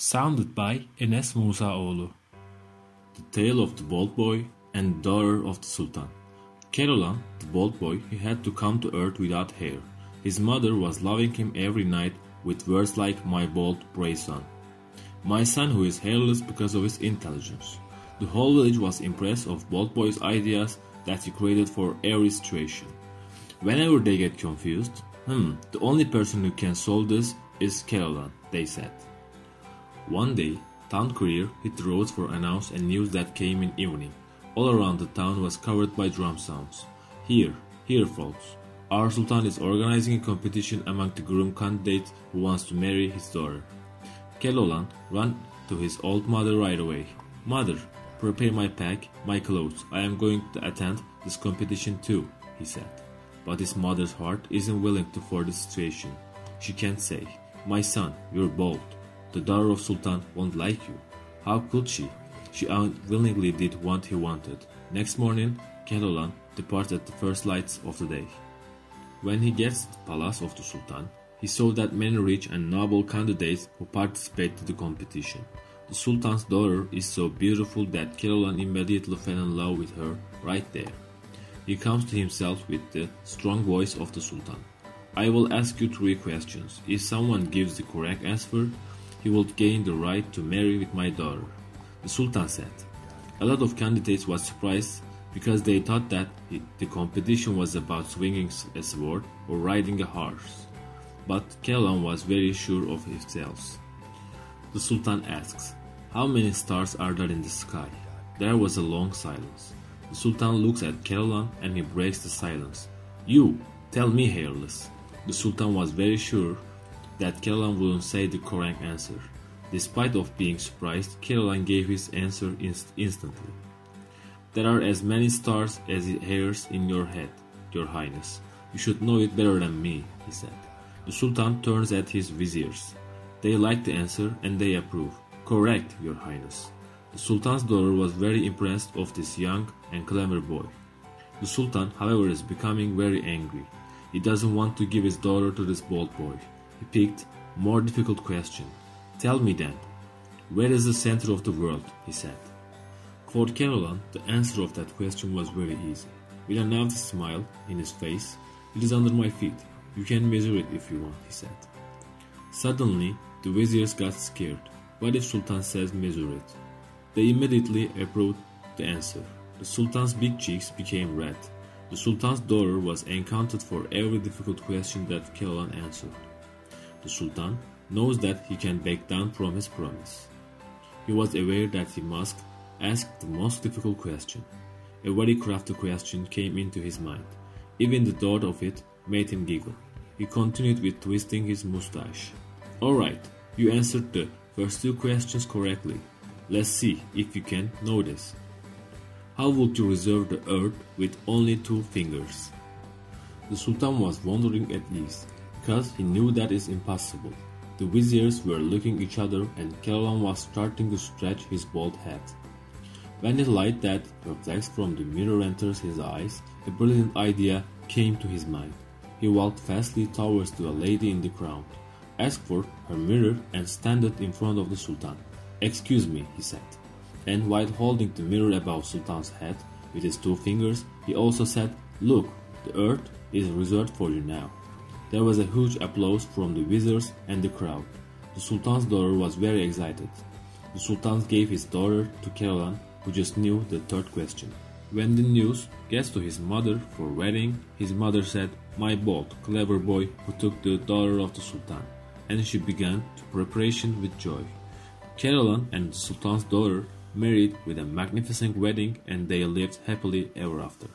Sounded by Enes Musaoğlu. The Tale of the Bold Boy and Daughter of the Sultan. Keloğlan, the bold boy, he had to come to earth without hair. His mother was loving him every night with words like, My bold, brave son. My son who is hairless because of his intelligence. The whole village was impressed of Bold Boy's ideas that he created for every situation. Whenever they get confused, hmm, the only person who can solve this is Keloğlan, they said. One day, town courier hit roads for announce and news that came in evening. All around the town was covered by drum sounds. Here, here folks, our sultan is organizing a competition among the groom candidates who wants to marry his daughter. Keloğlan ran to his old mother right away. Mother, prepare my pack, my clothes. I am going to attend this competition too, he said. But his mother's heart isn't willing to for the situation. She can't say, My son, you're bold. The daughter of Sultan won't like you. How could she? She unwillingly did what he wanted. Next morning, Keloğlan departs at the first lights of the day. When he gets to the palace of the Sultan, he saw that many rich and noble candidates who participate to the competition. The Sultan's daughter is so beautiful that Keloğlan immediately fell in love with her right there. He comes to himself with the strong voice of the Sultan. I will ask you three questions. If someone gives the correct answer, he will gain the right to marry with my daughter. The Sultan said. A lot of candidates was surprised because they thought that the competition was about swinging a sword or riding a horse. But Keloğlan was very sure of himself. The Sultan asks, How many stars are there in the sky? There was a long silence. The Sultan looks at Keloğlan and he breaks the silence. You, tell me hairless. The Sultan was very sure that Keloğlan wouldn't say the correct answer. Despite of being surprised, Keloğlan gave his answer inst instantly. There are as many stars as hairs in your head, your highness. You should know it better than me, he said. The Sultan turns at his viziers. They like the answer and they approve. Correct, your highness. The Sultan's daughter was very impressed of this young and clever boy. The Sultan, however, is becoming very angry. He doesn't want to give his daughter to this bold boy. He picked more difficult question. Tell me then, where is the center of the world? he said. For Keloğlan, the answer of that question was very easy. With a nervous smile in his face, it is under my feet. You can measure it if you want, he said. Suddenly, the viziers got scared. What if Sultan says measure it? They immediately approved the answer. The Sultan's big cheeks became red. The Sultan's daughter was encountered for every difficult question that Keloğlan answered. The Sultan knows that he can back down from his promise. He was aware that he must ask the most difficult question. A very crafty question came into his mind. Even the thought of it made him giggle. He continued with twisting his mustache. Alright, you answered the first two questions correctly. Let's see if you can know this. How would you reserve the earth with only two fingers? The Sultan was wondering at ease because he knew that is impossible. The viziers were looking each other and Keloğlan was starting to stretch his bald head. When the light that reflects from the mirror enters his eyes, a brilliant idea came to his mind. He walked fastly towards the lady in the crowd, asked for her mirror and stood in front of the Sultan. Excuse me, he said. And while holding the mirror above Sultan's head with his two fingers, he also said, Look, the earth is reserved for you now. There was a huge applause from the viziers and the crowd. The Sultan's daughter was very excited. The Sultan gave his daughter to Keloğlan, who just knew the third question. When the news gets to his mother for wedding, his mother said, My bold, clever boy who took the daughter of the Sultan. And she began to preparation with joy. Keloğlan and the Sultan's daughter married with a magnificent wedding and they lived happily ever after.